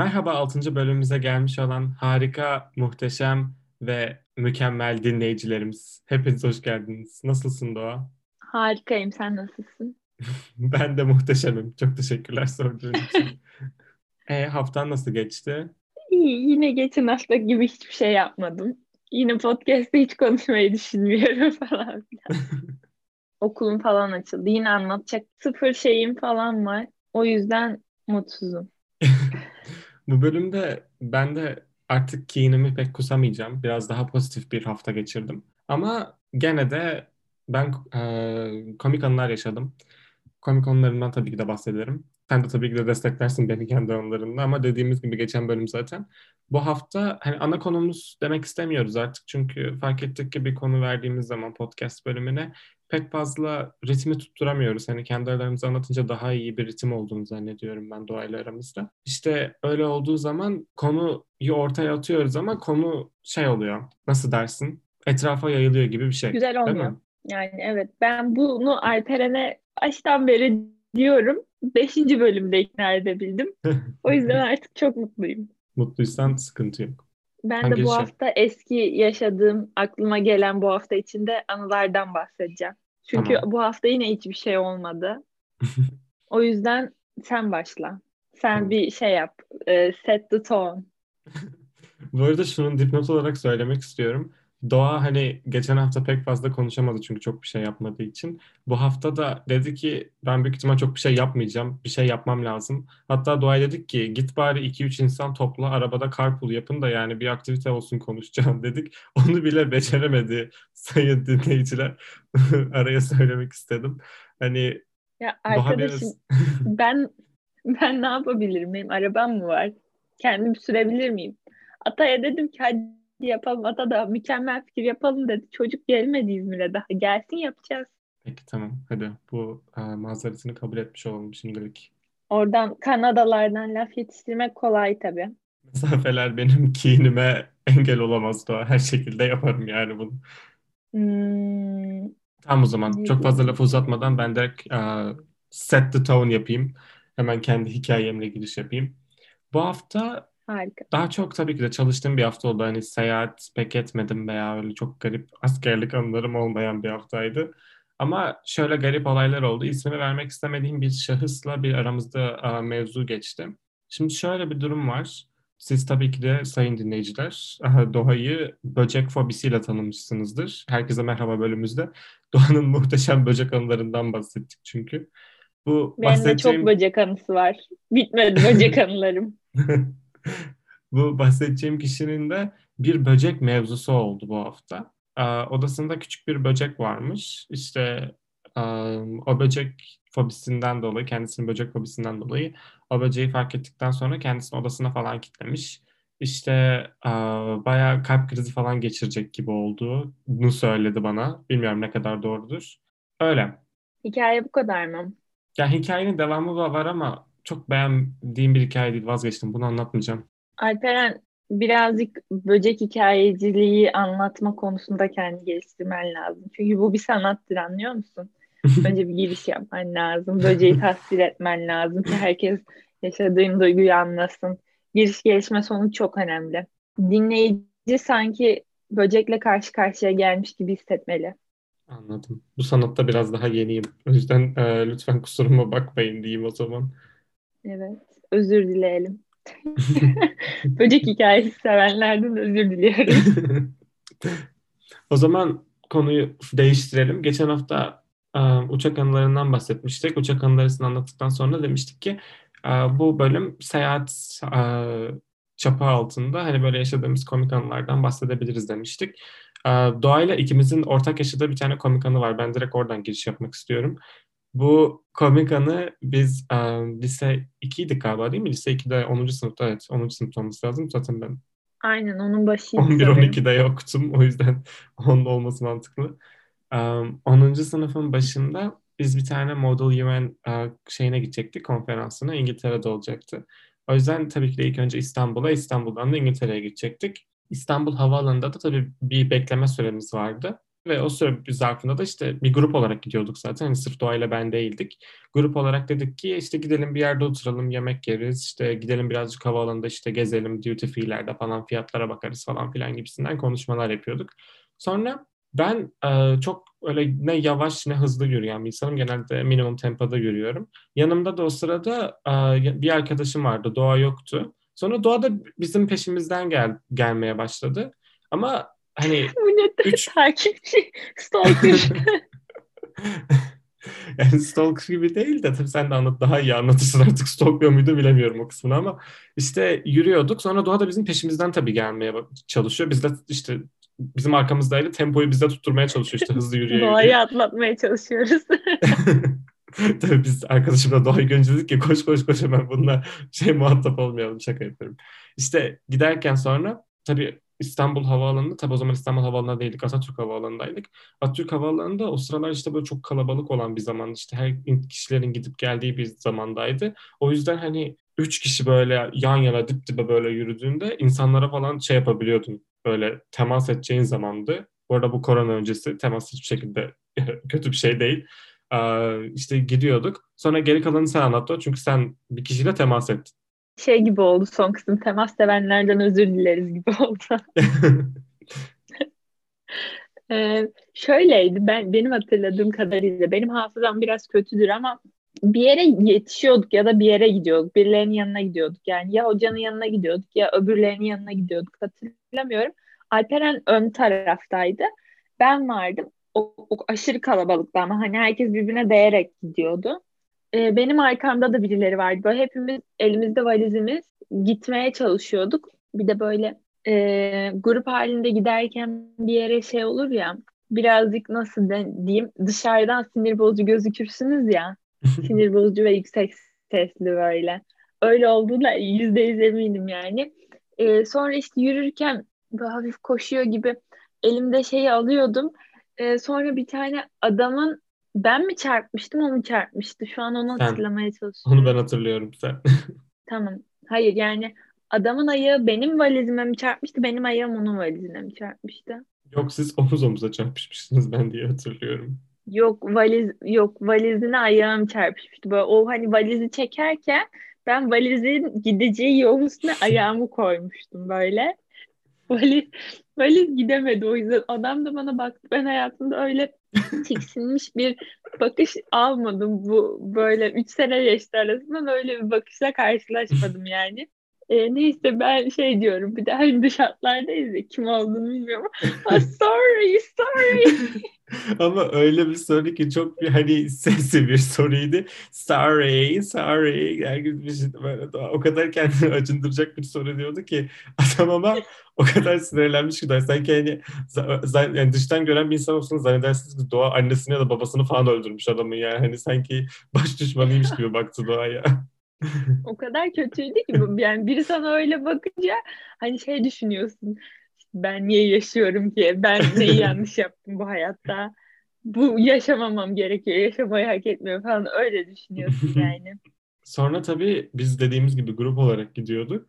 Merhaba 6. bölümümüze gelmiş olan harika, muhteşem ve mükemmel dinleyicilerimiz. Hepiniz hoş geldiniz. Nasılsın Doğa? Harikayım. Sen nasılsın? ben de muhteşemim. Çok teşekkürler sorduğun için. e, haftan nasıl geçti? İyi. Yine geçen hafta gibi hiçbir şey yapmadım. Yine podcast'te hiç konuşmayı düşünmüyorum falan filan. Okulum falan açıldı. Yine anlatacak sıfır şeyim falan var. O yüzden mutsuzum. Bu bölümde ben de artık kinimi pek kusamayacağım. Biraz daha pozitif bir hafta geçirdim. Ama gene de ben e, komik anılar yaşadım. Komik anılarımdan tabii ki de bahsederim. Sen de tabii ki de desteklersin beni kendi anılarımda ama dediğimiz gibi geçen bölüm zaten. Bu hafta hani ana konumuz demek istemiyoruz artık çünkü fark ettik ki bir konu verdiğimiz zaman podcast bölümüne pek fazla ritmi tutturamıyoruz. Hani kendi aralarımızda anlatınca daha iyi bir ritim olduğunu zannediyorum ben doğayla aramızda. İşte öyle olduğu zaman konuyu ortaya atıyoruz ama konu şey oluyor. Nasıl dersin? Etrafa yayılıyor gibi bir şey. Güzel olmuyor. Yani evet ben bunu Alperen'e baştan beri diyorum. Beşinci bölümde ikna edebildim. o yüzden artık çok mutluyum. Mutluysan sıkıntı yok. Ben Hangi de bu hafta eski yaşadığım, aklıma gelen bu hafta içinde anılardan bahsedeceğim. Çünkü tamam. bu hafta yine hiçbir şey olmadı. o yüzden sen başla. Sen tamam. bir şey yap. E, set the tone. bu arada şunun dipnot olarak söylemek istiyorum. Doğa hani geçen hafta pek fazla konuşamadı çünkü çok bir şey yapmadığı için. Bu hafta da dedi ki ben büyük ihtimal çok bir şey yapmayacağım. Bir şey yapmam lazım. Hatta Doğa dedik ki git bari 2-3 insan topla arabada carpool yapın da yani bir aktivite olsun konuşacağım dedik. Onu bile beceremedi sayın dinleyiciler. Araya söylemek istedim. Hani ya arkadaşım biraz... ben ben ne yapabilirim? Benim arabam mı var? Kendim sürebilir miyim? Ataya dedim ki hadi yapalım. Ata da mükemmel fikir yapalım dedi. Çocuk gelmedi İzmir'e daha. Gelsin yapacağız. Peki tamam. Hadi bu e, mazeretini kabul etmiş olalım şimdilik. Oradan Kanadalardan laf yetiştirmek kolay tabii. Mesafeler benim kinime engel olamaz da her şekilde yaparım yani bunu. Hmm. Tamam o zaman. Çok fazla lafı uzatmadan ben direkt uh, set the tone yapayım. Hemen kendi hikayemle giriş yapayım. Bu hafta Harika. Daha çok tabii ki de çalıştığım bir hafta oldu. Hani seyahat pek etmedim veya öyle çok garip askerlik anılarım olmayan bir haftaydı. Ama şöyle garip olaylar oldu. İsmini vermek istemediğim bir şahısla bir aramızda a, mevzu geçti. Şimdi şöyle bir durum var. Siz tabii ki de sayın dinleyiciler Doğa'yı böcek fobisiyle tanımışsınızdır. Herkese merhaba bölümümüzde. Doğanın muhteşem böcek anılarından bahsettik çünkü. Bu Benim bahsedeceğim... de çok böcek anısı var. Bitmedi böcek anılarım. bu bahsedeceğim kişinin de bir böcek mevzusu oldu bu hafta. odasında küçük bir böcek varmış. İşte o böcek fobisinden dolayı, kendisinin böcek fobisinden dolayı o böceği fark ettikten sonra kendisini odasına falan kilitlemiş. İşte bayağı kalp krizi falan geçirecek gibi olduğunu söyledi bana. Bilmiyorum ne kadar doğrudur. Öyle. Hikaye bu kadar mı? Ya hikayenin devamı var ama çok beğendiğim bir hikaye değil. Vazgeçtim. Bunu anlatmayacağım. Alperen birazcık böcek hikayeciliği anlatma konusunda kendi geliştirmen lazım. Çünkü bu bir sanattır anlıyor musun? Önce bir giriş yapman lazım. Böceği tasvir etmen lazım ki herkes yaşadığın duyguyu anlasın. Giriş gelişme sonu çok önemli. Dinleyici sanki böcekle karşı karşıya gelmiş gibi hissetmeli. Anladım. Bu sanatta biraz daha yeniyim. O yüzden e, lütfen kusuruma bakmayın diyeyim o zaman. Evet. Özür dileyelim. Böcek hikayesi sevenlerden özür diliyorum. o zaman konuyu değiştirelim. Geçen hafta uh, uçak anılarından bahsetmiştik. Uçak anılarını anlattıktan sonra demiştik ki uh, bu bölüm seyahat uh, çapı altında hani böyle yaşadığımız komik anılardan bahsedebiliriz demiştik. Doğayla ikimizin ortak yaşadığı bir tane komik anı var. Ben direkt oradan giriş yapmak istiyorum. Bu komik anı biz um, lise 2'ydik galiba değil mi? Lise 2'de 10. sınıfta evet 10. sınıfta olması lazım. Zaten ben Aynen onun başıydı. 11-12'de yoktum. O yüzden 10'da olması mantıklı. Um, 10. sınıfın başında biz bir tane Model UN uh, şeyine gidecektik konferansına. İngiltere'de olacaktı. O yüzden tabii ki de ilk önce İstanbul'a, İstanbul'dan da İngiltere'ye gidecektik. İstanbul Havaalanı'nda da tabii bir bekleme süremiz vardı. Ve o süre zarfında da işte bir grup olarak gidiyorduk zaten. Hani sırf doğayla ben değildik. Grup olarak dedik ki işte gidelim bir yerde oturalım, yemek yeriz. işte gidelim birazcık havaalanında işte gezelim, duty free'lerde falan fiyatlara bakarız falan filan gibisinden konuşmalar yapıyorduk. Sonra ben e, çok öyle ne yavaş ne hızlı yürüyen bir insanım. Genelde minimum tempoda yürüyorum. Yanımda da o sırada e, bir arkadaşım vardı. Doğa yoktu. Sonra Doğa da bizim peşimizden gel gelmeye başladı. Ama hani Bu ne üç... takipçi stalker. yani stalker gibi değil de tabii sen de anlat daha iyi anlatırsın artık stalkluyor muydu bilemiyorum o kısmını ama işte yürüyorduk sonra Doğa da bizim peşimizden tabii gelmeye çalışıyor. Biz de işte bizim arkamızdaydı tempoyu bizde tutturmaya çalışıyor işte hızlı yürüyor. Doğayı atlatmaya çalışıyoruz. Tabii biz arkadaşımla doğayı görünce dedik ki koş koş koş hemen bununla şey muhatap olmayalım şaka yapıyorum. İşte giderken sonra tabii İstanbul Havaalanı'nda tabii o zaman İstanbul Havaalanı'nda değildik Atatürk Havaalanı'ndaydık. Atatürk Havaalanı'nda o sıralar işte böyle çok kalabalık olan bir zaman işte her kişilerin gidip geldiği bir zamandaydı. O yüzden hani üç kişi böyle yan yana dip dibe böyle yürüdüğünde insanlara falan şey yapabiliyordun. Böyle temas edeceğin zamandı. Bu arada bu korona öncesi temas hiçbir şekilde kötü bir şey değil. Ee, işte gidiyorduk. Sonra geri kalanı sen anlattı. Çünkü sen bir kişiyle temas ettin. Şey gibi oldu son kısım. Temas sevenlerden özür dileriz gibi oldu. ee, şöyleydi. Ben benim hatırladığım kadarıyla benim hafızam biraz kötüdür ama bir yere yetişiyorduk ya da bir yere gidiyorduk. Birilerinin yanına gidiyorduk. Yani ya hocanın yanına gidiyorduk ya öbürlerinin yanına gidiyorduk. Hatırlamıyorum. Alperen ön taraftaydı. Ben vardım. O, o aşırı kalabalıktı ama hani herkes birbirine değerek gidiyordu. Ee, benim arkamda da birileri vardı. Böyle hepimiz elimizde valizimiz gitmeye çalışıyorduk. Bir de böyle e, grup halinde giderken bir yere şey olur ya birazcık nasıl de, diyeyim dışarıdan sinir bozucu gözükürsünüz ya. sinir bozucu ve yüksek sesli böyle. Öyle olduğuna yüzde yüz eminim yani. Ee, sonra işte yürürken böyle hafif koşuyor gibi elimde şeyi alıyordum. Ee, sonra bir tane adamın ben mi çarpmıştım o mu çarpmıştı? Şu an onu Sen. hatırlamaya çalışıyorum. Onu ben hatırlıyorum sen. Tamam. Hayır yani adamın ayağı benim valizime mi çarpmıştı? Benim ayağım onun valizine mi çarpmıştı? Yok siz omuz omuza çarpışmışsınız ben diye hatırlıyorum. Yok valiz yok valizine ayağım çarpışmıştı. Böyle o hani valizi çekerken ben valizin gideceği yolun üstüne ayağımı koymuştum böyle. Valiz, valiz gidemedi o yüzden. Adam da bana baktı. Ben hayatımda öyle tiksinmiş bir bakış almadım. Bu böyle üç sene geçti arasından öyle bir bakışla karşılaşmadım yani. E, neyse ben şey diyorum bir de hani dış hatlardayız ya kim olduğunu bilmiyorum. sorry. Ama öyle bir soru ki çok bir hani sesli bir soruydu. Sorry, sorry. Herkes bir şey böyle o kadar kendini acındıracak bir soru diyordu ki adam ama o kadar sinirlenmiş ki sanki hani yani dıştan gören bir insan olsanız zannedersiniz ki Doğa annesini ya da babasını falan öldürmüş adamın yani. Hani sanki baş düşmanıymış gibi baktı Doğa'ya. o kadar kötüydü ki bu. Yani biri sana öyle bakınca hani şey düşünüyorsun. Ben niye yaşıyorum ki? Ben neyi yanlış yaptım bu hayatta? Bu yaşamamam gerekiyor. Yaşamayı hak etmiyor falan. Öyle düşünüyorsun yani. Sonra tabii biz dediğimiz gibi grup olarak gidiyorduk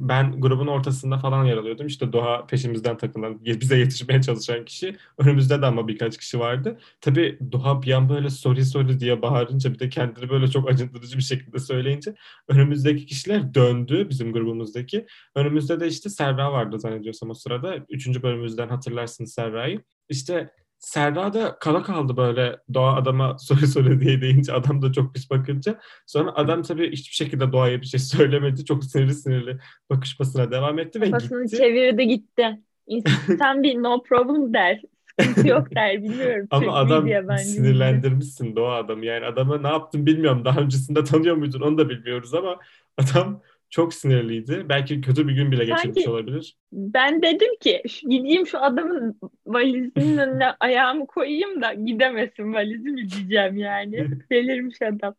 ben grubun ortasında falan yer alıyordum. İşte Doğa peşimizden takılan, bize yetişmeye çalışan kişi. Önümüzde de ama birkaç kişi vardı. Tabii Doğa bir an böyle sorry sorry diye bağırınca bir de kendini böyle çok acındırıcı bir şekilde söyleyince önümüzdeki kişiler döndü bizim grubumuzdaki. Önümüzde de işte Serra vardı zannediyorsam o sırada. Üçüncü bölümümüzden hatırlarsınız Serra'yı. İşte Serra da kala kaldı böyle doğa adama soru soru diye deyince adam da çok pis bakınca. Sonra adam tabii hiçbir şekilde doğaya bir şey söylemedi. Çok sinirli sinirli bakışmasına devam etti ve Kafasını gitti. çevirdi gitti. İnsan bir no problem der. Sıkıntı yok der bilmiyorum. Ama adam sinirlendirmişsin doğa adamı. Yani adamı ne yaptın bilmiyorum. Daha öncesinde tanıyor muydun onu da bilmiyoruz ama adam çok sinirliydi. Belki kötü bir gün bile Sanki geçirmiş olabilir. Ben dedim ki gideyim şu adamın valizinin önüne ayağımı koyayım da gidemesin valizimi diyeceğim yani. Delirmiş adam.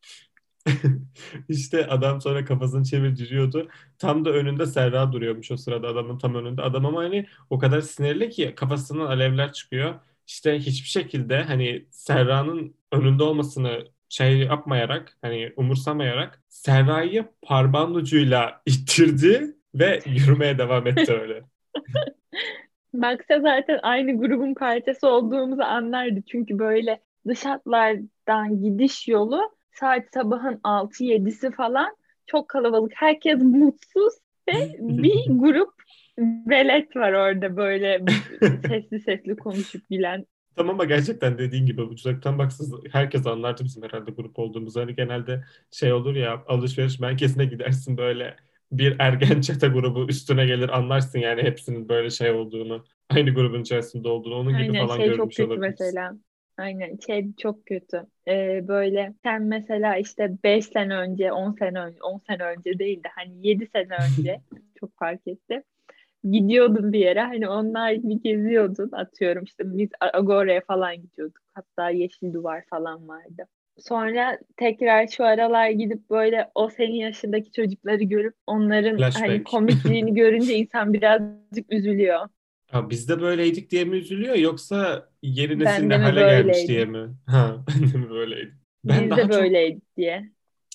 İşte adam sonra kafasını çeviriyordu. Tam da önünde Serra duruyormuş o sırada adamın tam önünde. Adam ama hani o kadar sinirli ki kafasından alevler çıkıyor. İşte hiçbir şekilde hani Serra'nın önünde olmasını şey yapmayarak hani umursamayarak Serra'yı parmağın ittirdi ve yürümeye devam etti öyle. Baksa zaten aynı grubun parçası olduğumuzu anlardı. Çünkü böyle dış hatlardan gidiş yolu saat sabahın 6-7'si falan çok kalabalık. Herkes mutsuz ve bir grup velet var orada böyle sesli sesli konuşup bilen. Tamam ama gerçekten dediğin gibi uzaktan baksız herkes anlardı bizim herhalde grup olduğumuzu. Hani genelde şey olur ya alışveriş merkezine gidersin böyle bir ergen çete grubu üstüne gelir anlarsın yani hepsinin böyle şey olduğunu. Aynı grubun içerisinde olduğunu onun gibi Aynen, falan şey çok görmüş kötü olabiliriz. mesela. Aynen şey çok kötü. Ee, böyle sen mesela işte 5 sene önce, 10 sene önce, 10 sene önce değil de hani 7 sene önce çok fark etti. Gidiyordun bir yere hani onlar gibi geziyordun atıyorum işte biz Agora'ya falan gidiyorduk. Hatta Yeşil Duvar falan vardı. Sonra tekrar şu aralar gidip böyle o senin yaşındaki çocukları görüp onların Flashback. hani komikliğini görünce insan birazcık üzülüyor. Ha, biz de böyleydik diye mi üzülüyor yoksa yeni nesil ne hale gelmiş böyleydim? diye mi? Ha, ben de mi böyleydim? Ben Biz daha de çok böyleydik diye.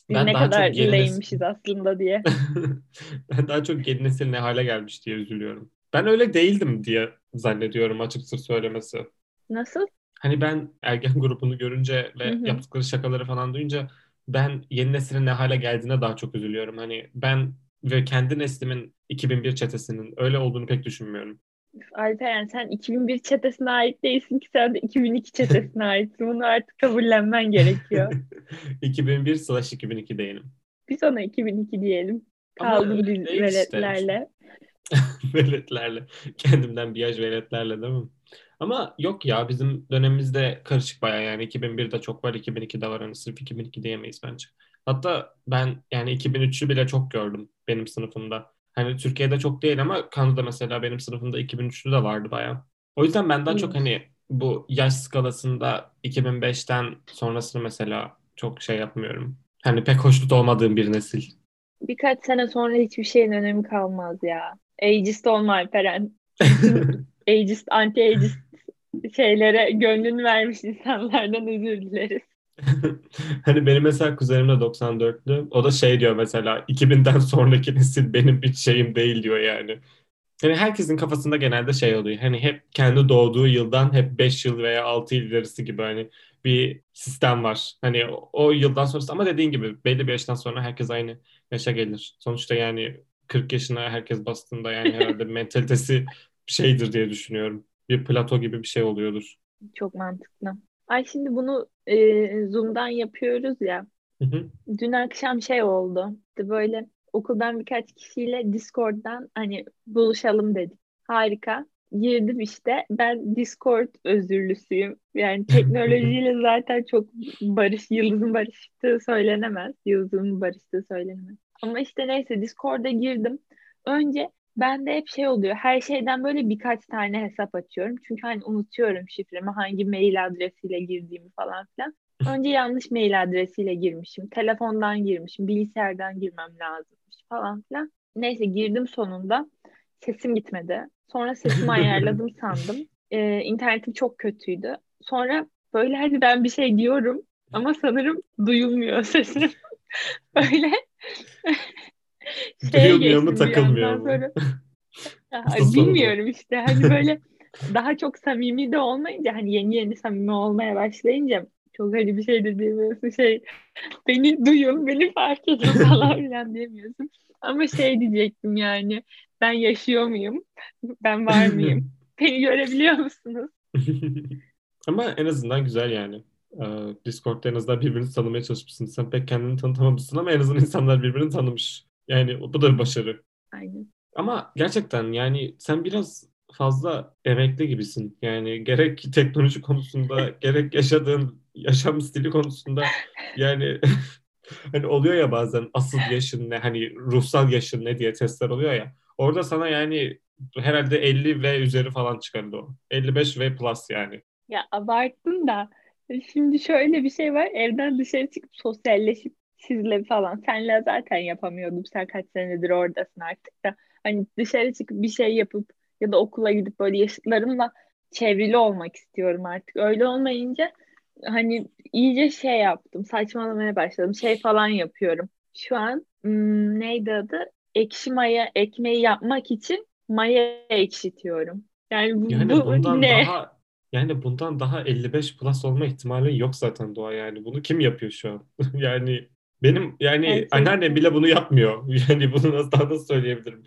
Biz ben ne daha çok kadar yeni nesil leymişiz aslında diye. ben daha çok yeni nesil ne hale gelmiş diye üzülüyorum. Ben öyle değildim diye zannediyorum açıkçası söylemesi. Nasıl? Hani ben ergen grubunu görünce ve hı. yaptıkları şakaları falan duyunca ben yeni neslin ne hale geldiğine daha çok üzülüyorum. Hani ben ve kendi neslimin 2001 çetesinin öyle olduğunu pek düşünmüyorum. Alperen sen 2001 çetesine ait değilsin ki sen de 2002 çetesine aitsin. Bunu artık kabullenmen gerekiyor. 2001 slash 2002 değilim. Biz ona 2002 diyelim. Kaldım değil işte. veletlerle. Veletlerle. Kendimden bir yaş veletlerle değil mi? Ama yok ya bizim dönemimizde karışık bayağı yani 2001'de çok var 2002'de var hani sırf 2002 diyemeyiz bence. Hatta ben yani 2003'ü bile çok gördüm benim sınıfımda. Hani Türkiye'de çok değil ama Kanada mesela benim sınıfımda 2003'lü de vardı bayağı. O yüzden ben daha çok İyiymiş. hani bu yaş skalasında 2005'ten sonrasını mesela çok şey yapmıyorum. Hani pek hoşnut olmadığım bir nesil. Birkaç sene sonra hiçbir şeyin önemi kalmaz ya. Ageist olma Alperen. Ageist, anti-ageist şeylere gönlünü vermiş insanlardan özür dileriz. Hani benim mesela kuzenim de 94'lü. O da şey diyor mesela 2000'den sonraki nesil benim bir şeyim değil diyor yani. Hani herkesin kafasında genelde şey oluyor. Hani hep kendi doğduğu yıldan hep 5 yıl veya 6 yıl ilerisi gibi hani bir sistem var. Hani o, o yıldan sonrası ama dediğin gibi belli bir yaştan sonra herkes aynı yaşa gelir. Sonuçta yani 40 yaşına herkes bastığında yani herhalde mentalitesi şeydir diye düşünüyorum. Bir plato gibi bir şey oluyordur. Çok mantıklı. Ay şimdi bunu e, Zoom'dan yapıyoruz ya. Hı hı. Dün akşam şey oldu. İşte böyle okuldan birkaç kişiyle Discord'dan hani buluşalım dedik. Harika. Girdim işte. Ben Discord özürlüsüyüm. Yani teknolojiyle zaten çok barış, Yıldız'ın barıştığı söylenemez. Yıldız'ın barıştığı söylenemez. Ama işte neyse Discord'a girdim. Önce bende hep şey oluyor. Her şeyden böyle birkaç tane hesap açıyorum. Çünkü hani unutuyorum şifremi, hangi mail adresiyle girdiğimi falan filan. Önce yanlış mail adresiyle girmişim. Telefondan girmişim. Bilgisayardan girmem lazımmış falan filan. Neyse girdim sonunda. Sesim gitmedi. Sonra sesimi ayarladım sandım. Ee, internetim çok kötüydü. Sonra böyle hadi ben bir şey diyorum ama sanırım duyulmuyor sesim. Böyle Duyulmuyor mu geçtim bir takılmıyor mu? sonra. Bilmiyorum işte hani böyle daha çok samimi de olmayınca hani yeni yeni samimi olmaya başlayınca çok hani bir şey de diyemiyorsun şey beni duyun beni fark edin falan filan diyemiyorsun. Ama şey diyecektim yani ben yaşıyor muyum? Ben var mıyım? Beni görebiliyor musunuz? Ama en azından güzel yani. Ee, Discord'da en azından birbirini tanımaya çalışmışsın. Sen pek kendini tanıtamamışsın ama en azından insanlar birbirini tanımış. Yani bu da bir başarı. Aynen. Ama gerçekten yani sen biraz fazla emekli gibisin. Yani gerek teknoloji konusunda gerek yaşadığın yaşam stili konusunda yani hani oluyor ya bazen asıl yaşın ne hani ruhsal yaşın ne diye testler oluyor ya. Orada sana yani herhalde 50 ve üzeri falan çıkardı o. 55 ve plus yani. Ya abarttın da şimdi şöyle bir şey var evden dışarı çıkıp sosyalleşip sizle falan. Senle zaten yapamıyordum. Sen kaç senedir oradasın artık da. Hani dışarı çıkıp bir şey yapıp ya da okula gidip böyle yaşıtlarımla çevrili olmak istiyorum artık. Öyle olmayınca hani iyice şey yaptım saçmalamaya başladım. Şey falan yapıyorum. Şu an hmm, neydi adı? Ekşi maya ekmeği yapmak için maya ekşitiyorum. Yani, bu, Yani bu bundan ne? daha yani bundan daha 55 plus olma ihtimali yok zaten Doğa yani. Bunu kim yapıyor şu an? Yani benim yani Gerçekten. anneannem bile bunu yapmıyor. Yani bunu nasıl daha nasıl söyleyebilirim?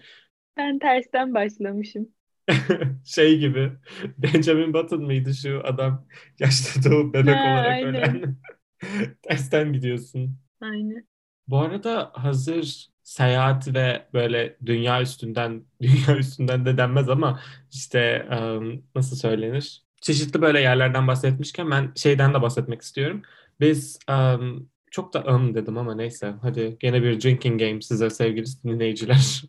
Ben tersten başlamışım. Şey gibi Benjamin Button mıydı şu adam yaşlı doğup bebek Ha, olarak aynen. ölen? Tersten gidiyorsun. Aynen. Bu arada hazır seyahat ve böyle dünya üstünden dünya üstünden de denmez ama işte ım, nasıl söylenir? Çeşitli böyle yerlerden bahsetmişken ben şeyden de bahsetmek istiyorum. Biz ım, çok da ım dedim ama neyse hadi gene bir drinking game size sevgili dinleyiciler.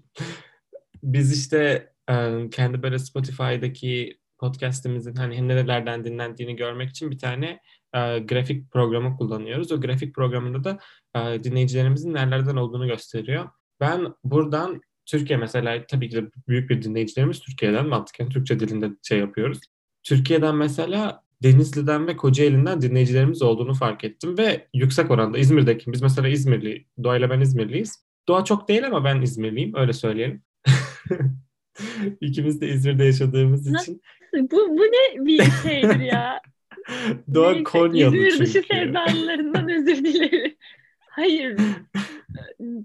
Biz işte ım, kendi böyle Spotify'daki podcast'imizin hani nerelerden dinlendiğini görmek için bir tane e, grafik programı kullanıyoruz. O grafik programında da e, dinleyicilerimizin nerelerden olduğunu gösteriyor. Ben buradan Türkiye mesela tabii ki de büyük bir dinleyicilerimiz Türkiye'den mantıken Türkçe dilinde şey yapıyoruz. Türkiye'den mesela Denizli'den ve Kocaeli'nden dinleyicilerimiz olduğunu fark ettim ve yüksek oranda İzmir'deki biz mesela İzmirli, Doğa ile ben İzmirliyiz. Doğa çok değil ama ben İzmirliyim öyle söyleyelim. İkimiz de İzmir'de yaşadığımız Nasıl? için. Bu, bu ne bir şeydir ya? Doğa Neyse, Konyalı İzmir dışı çünkü. sevdalılarından özür dilerim. Hayır.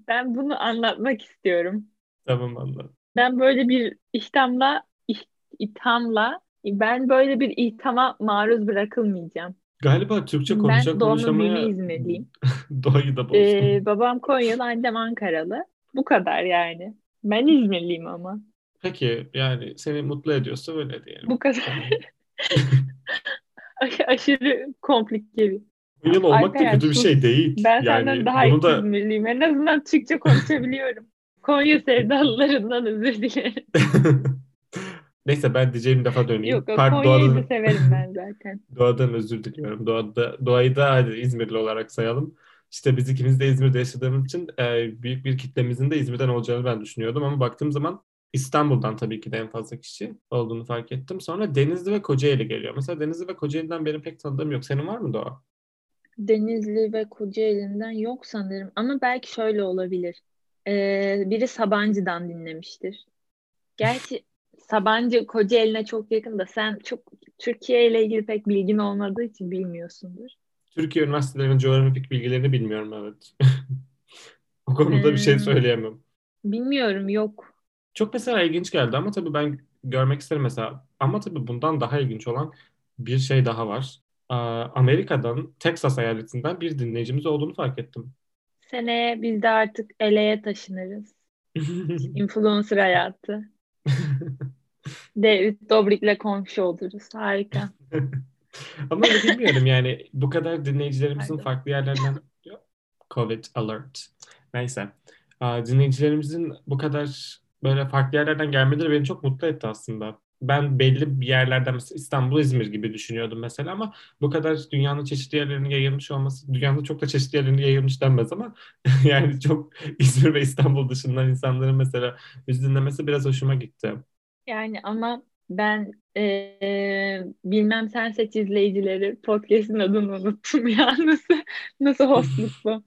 Ben bunu anlatmak istiyorum. Tamam anladım. Ben böyle bir ihtamla, ih- ithamla, ben böyle bir ithama maruz bırakılmayacağım. Galiba Türkçe Ben konuşa doğma konuşamaya büyüme İzmirliyim. Doğayı da bozdum. Ee, babam Konyalı, annem Ankaralı. Bu kadar yani. Ben İzmirliyim ama. Peki yani seni mutlu ediyorsa öyle diyelim. Bu kadar. Aşırı komplike bir. Bu yıl olmak da Alperen, kötü bir şey değil. Ben yani senden daha bunu da İzmirliyim. En azından Türkçe konuşabiliyorum. Konya sevdalılarından özür dilerim. Neyse ben diyeceğim lafa döneyim. Yok, yok Pardon, Konya'yı da doğadan, severim ben zaten. doğadan özür diliyorum. Doğada, doğayı da hadi İzmirli olarak sayalım. İşte biz ikimiz de İzmir'de yaşadığımız için e, büyük bir kitlemizin de İzmir'den olacağını ben düşünüyordum ama baktığım zaman İstanbul'dan tabii ki de en fazla kişi olduğunu fark ettim. Sonra Denizli ve Kocaeli geliyor. Mesela Denizli ve Kocaeli'den benim pek tanıdığım yok. Senin var mı Doğa? Denizli ve Kocaeli'nden yok sanırım. Ama belki şöyle olabilir. Ee, biri Sabancı'dan dinlemiştir. Gerçi Sabancı Kocaeli'ne çok yakın da sen çok Türkiye ile ilgili pek bilgin olmadığı için bilmiyorsundur. Türkiye üniversitelerinin coğrafik bilgilerini bilmiyorum evet. O konuda bir şey Hmm. söyleyemem. Bilmiyorum yok. Çok mesela ilginç geldi ama tabii ben görmek isterim mesela. Ama tabii bundan daha ilginç olan bir şey daha var. Amerika'dan, Texas eyaletinden bir dinleyicimiz olduğunu fark ettim. Seneye biz de artık LA'ye taşınırız. Influencer hayatı. David Dobrik'le komşu oluruz. Harika. Ama bilmiyorum yani bu kadar dinleyicilerimizin farklı yerlerden Covid alert. Neyse. Dinleyicilerimizin bu kadar böyle farklı yerlerden gelmeleri beni çok mutlu etti aslında. Ben belli bir yerlerden mesela İstanbul, İzmir gibi düşünüyordum mesela ama bu kadar dünyanın çeşitli yerlerine yayılmış olması, dünyanın çok da çeşitli yerlerine yayılmış denmez ama yani çok İzmir ve İstanbul dışından insanların mesela bizi dinlemesi biraz hoşuma gitti. Yani ama ben eee, bilmem sen seç izleyicileri podcast'in adını unuttum ya. Nasıl nasıl hostluk bu?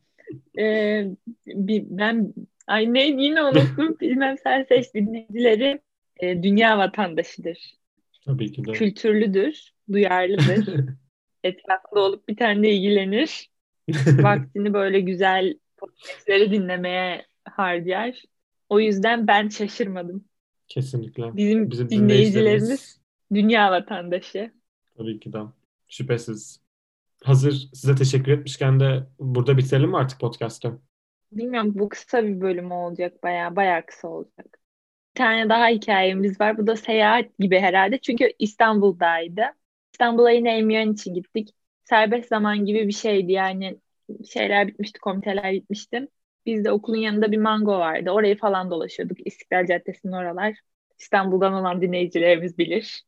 Eee, bi- ben ay ne yine unuttum. Bilmem sen seç dinleyicileri eee, dünya vatandaşıdır. Tabii ki de. kültürlüdür duyarlıdır. Etrafında olup bir tane ilgilenir. Vaktini böyle güzel podcast'leri dinlemeye harcar o yüzden ben şaşırmadım Kesinlikle. bizim Bizim dinleyicilerimiz dünya vatandaşı. Tabii ki de. Şüphesiz. Hazır size teşekkür etmişken de burada bitirelim mi artık podcast'ı? Bilmiyorum bu kısa bir bölüm olacak bayağı bayağı kısa olacak. Bir tane daha hikayemiz var. Bu da seyahat gibi herhalde. Çünkü İstanbul'daydı. İstanbul'a yine Emyan için gittik. Serbest zaman gibi bir şeydi yani şeyler bitmişti, komiteler bitmişti. Biz de okulun yanında bir mango vardı. Orayı falan dolaşıyorduk. İstiklal Caddesi'nin oralar. İstanbul'dan olan dinleyicilerimiz bilir.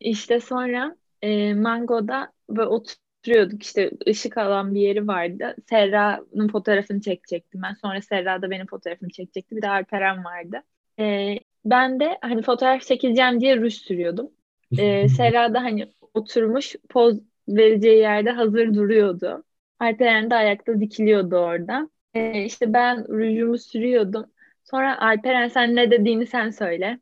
İşte sonra e, mangoda böyle oturuyorduk. İşte ışık alan bir yeri vardı. Serra'nın fotoğrafını çekecektim ben. Sonra Serra da benim fotoğrafımı çekecekti. Bir de Alperen vardı. E, ben de hani fotoğraf çekileceğim diye ruj sürüyordum. E, Serra da hani oturmuş poz vereceği yerde hazır duruyordu. Alperen de ayakta dikiliyordu orada. E, işte ben rujumu sürüyordum. Sonra Alperen sen ne dediğini sen söyle.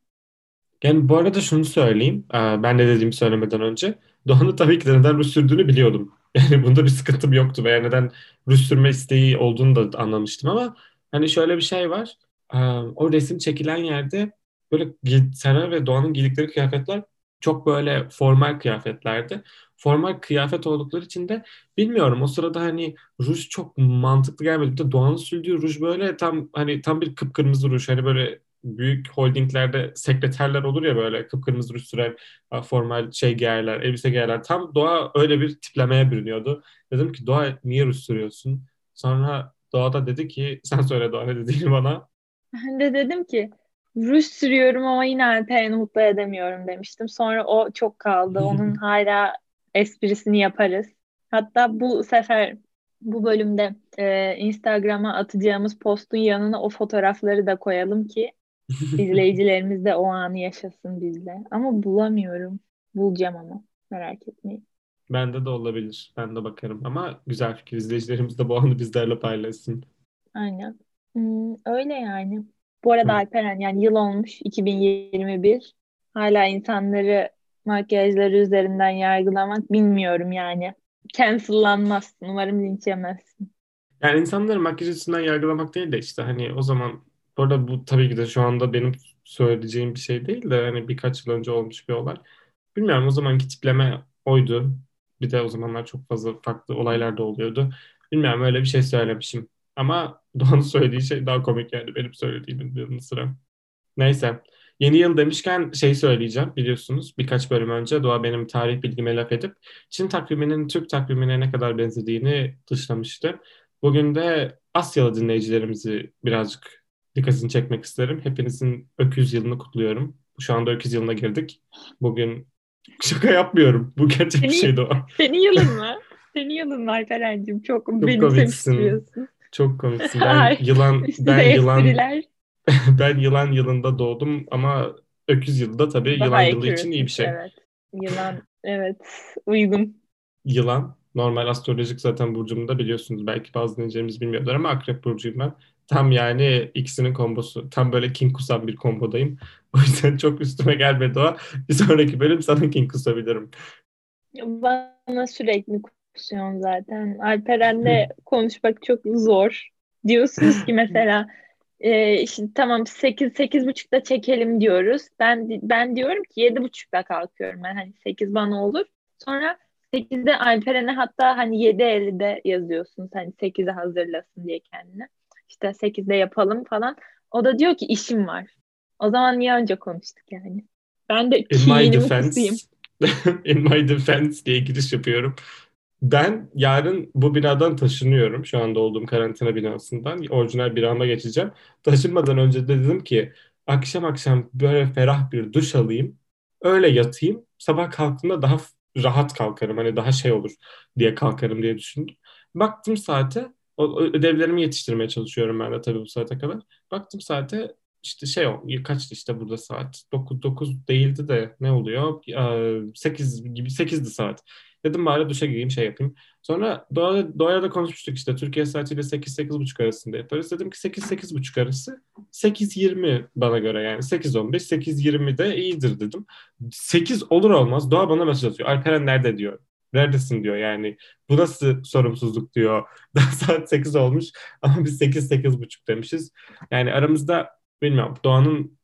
Yani bu arada şunu söyleyeyim. Ee, ben de dediğimi söylemeden önce. Doğan'ın tabii ki de neden ruj sürdüğünü biliyordum. Yani bunda bir sıkıntım yoktu veya neden ruj sürme isteği olduğunu da anlamıştım ama hani şöyle bir şey var. Ee, o resim çekilen yerde böyle Sena ve Doğan'ın giydikleri kıyafetler çok böyle formal kıyafetlerdi. Formal kıyafet oldukları için de bilmiyorum o sırada hani ruj çok mantıklı gelmedi. Bir de Doğan'ın sürdüğü ruj böyle tam hani tam bir kıpkırmızı ruj. Hani böyle büyük holdinglerde sekreterler olur ya böyle kıpkırmızı ruj süren formal şey giyerler, elbise giyerler. Tam Doğa öyle bir tiplemeye bürünüyordu. Dedim ki Doğa niye ruj sürüyorsun? Sonra Doğa da dedi ki sen söyle Doğa ne dediğini bana. Ben de dedim ki ruj sürüyorum ama yine Alperen'i mutlu edemiyorum demiştim. Sonra o çok kaldı. Onun hala esprisini yaparız. Hatta bu sefer bu bölümde e, Instagram'a atacağımız postun yanına o fotoğrafları da koyalım ki izleyicilerimiz de o anı yaşasın bizle. Ama bulamıyorum. Bulacağım ama. Merak etmeyin. Bende de olabilir. Ben de bakarım. Ama güzel fikir. İzleyicilerimiz de bu anı bizlerle paylaşsın. Aynen. Hmm, öyle yani. Bu arada Hı. Alperen yani yıl olmuş 2021. Hala insanları makyajları üzerinden yargılamak bilmiyorum yani. Cancellanmazsın. Umarım linç yemezsin. Yani insanları makyaj üstünden yargılamak değil de işte hani o zaman bu arada bu tabii ki de şu anda benim söyleyeceğim bir şey değil de hani birkaç yıl önce olmuş bir olay. Bilmiyorum o zamanki tipleme oydu. Bir de o zamanlar çok fazla farklı olaylar da oluyordu. Bilmiyorum öyle bir şey söylemişim. Ama Doğan'ın söylediği şey daha komik yani benim söylediğimin yanı sıra. Neyse. Yeni yıl demişken şey söyleyeceğim biliyorsunuz birkaç bölüm önce Doğa benim tarih bilgime laf edip Çin takviminin Türk takvimine ne kadar benzediğini dışlamıştı. Bugün de Asyalı dinleyicilerimizi birazcık dikkatini çekmek isterim. Hepinizin öküz yılını kutluyorum. Şu anda öküz yılına girdik. Bugün şaka yapmıyorum. Bu gerçek senin, bir şeydi o. Senin yılın mı? Senin yılın var Feren'cim. Çok, Çok benimsemiş Çok komiksin. Ben yılan ben yılan ben yılan yılında doğdum ama öküz yılı da tabii Daha yılan yılı için iyi bir şey. Evet. Yılan evet uygun. Yılan normal astrolojik zaten burcumda biliyorsunuz belki bazı dinleyicilerimiz bilmiyorlar ama akrep burcuyum ben. Tam yani ikisinin kombosu. Tam böyle King Kusan bir kombodayım. O yüzden çok üstüme gelmedi o. Bir sonraki bölüm sana King kusabilirim. Bana sürekli kusuyorsun zaten. Alperen'le konuşmak çok zor. Diyorsunuz ki mesela e, işte tamam 8 8 buçukta çekelim diyoruz. Ben ben diyorum ki 7 buçukta kalkıyorum ben hani 8 bana olur. Sonra 8'de Alperen'e hatta hani 7.50'de yazıyorsun hani 8'e hazırlasın diye kendine. İşte 8'de yapalım falan. O da diyor ki işim var. O zaman niye önce konuştuk yani? Ben de In my defense, in my defense diye giriş yapıyorum. Ben yarın bu binadan taşınıyorum. Şu anda olduğum karantina binasından. Orijinal binama geçeceğim. Taşınmadan önce de dedim ki akşam akşam böyle ferah bir duş alayım. Öyle yatayım. Sabah kalktığımda daha rahat kalkarım. Hani daha şey olur diye kalkarım diye düşündüm. Baktım saate. O, ödevlerimi yetiştirmeye çalışıyorum ben de tabii bu saate kadar. Baktım saate işte şey o kaçtı işte burada saat 9 9 değildi de ne oluyor 8 gibi 8'di saat Dedim bari duşa gireyim şey yapayım. Sonra Doğa, Doğa'ya da konuşmuştuk işte Türkiye saatiyle 8-8.30 arasında yaparız. Dedim ki 8-8.30 arası 8-20 bana göre yani 8-15 8-20 de iyidir dedim. 8 olur olmaz Doğa bana mesaj atıyor. Alperen nerede diyor. Neredesin diyor yani. Bu nasıl sorumsuzluk diyor. Daha saat 8 olmuş ama biz 8-8.30 demişiz. Yani aramızda bilmiyorum Doğan'ın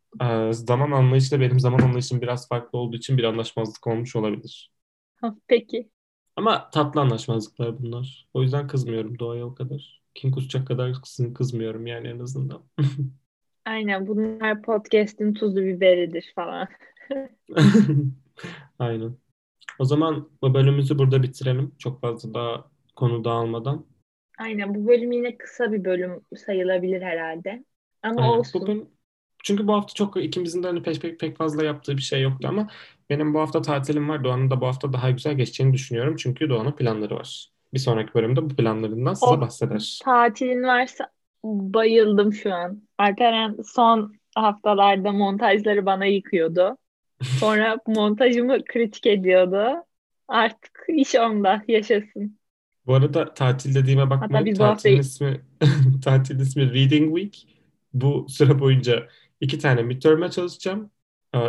zaman anlayışıyla benim zaman anlayışım biraz farklı olduğu için bir anlaşmazlık olmuş olabilir. Peki. Ama tatlı anlaşmazlıklar bunlar. O yüzden kızmıyorum doğaya o kadar. Kim kusacak kadar kızmıyorum yani en azından. Aynen bunlar podcast'in tuzlu biberidir falan. Aynen. O zaman bu bölümümüzü burada bitirelim. Çok fazla daha konu dağılmadan. Aynen bu bölüm yine kısa bir bölüm sayılabilir herhalde. Ama Aynen. olsun. Bugün çünkü bu hafta çok ikimizin de hani pek, pek, pek fazla yaptığı bir şey yoktu ama benim bu hafta tatilim var. Doğan'ın da bu hafta daha güzel geçeceğini düşünüyorum. Çünkü Doğan'ın planları var. Bir sonraki bölümde bu planlarından size o, bahseder. Tatilin varsa bayıldım şu an. Alperen son haftalarda montajları bana yıkıyordu. Sonra montajımı kritik ediyordu. Artık iş onda yaşasın. Bu arada tatil dediğime bakmayın. Tatilin hafta... ismi tatil ismi Reading Week. Bu süre boyunca iki tane midterm'e çalışacağım.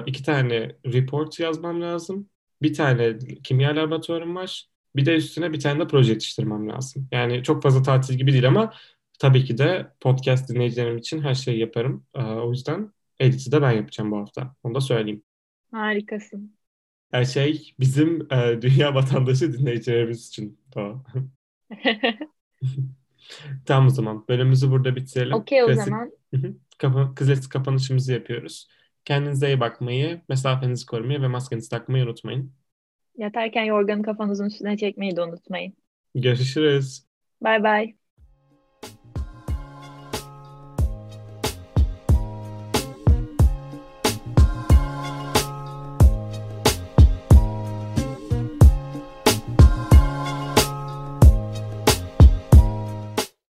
İki tane report yazmam lazım. Bir tane kimya laboratuvarım var. Bir de üstüne bir tane de proje yetiştirmem lazım. Yani çok fazla tatil gibi değil ama tabii ki de podcast dinleyicilerim için her şeyi yaparım. O yüzden editi de ben yapacağım bu hafta. Onu da söyleyeyim. Harikasın. Her şey bizim e, dünya vatandaşı dinleyicilerimiz için. Tamam. tamam o zaman. Bölümümüzü burada bitirelim. Okey o Klasik- zaman. Kapa klasik kapanışımızı yapıyoruz. Kendinize iyi bakmayı, mesafenizi korumayı ve maskenizi takmayı unutmayın. Yatarken yorganı kafanızın üstüne çekmeyi de unutmayın. Görüşürüz. Bay bay.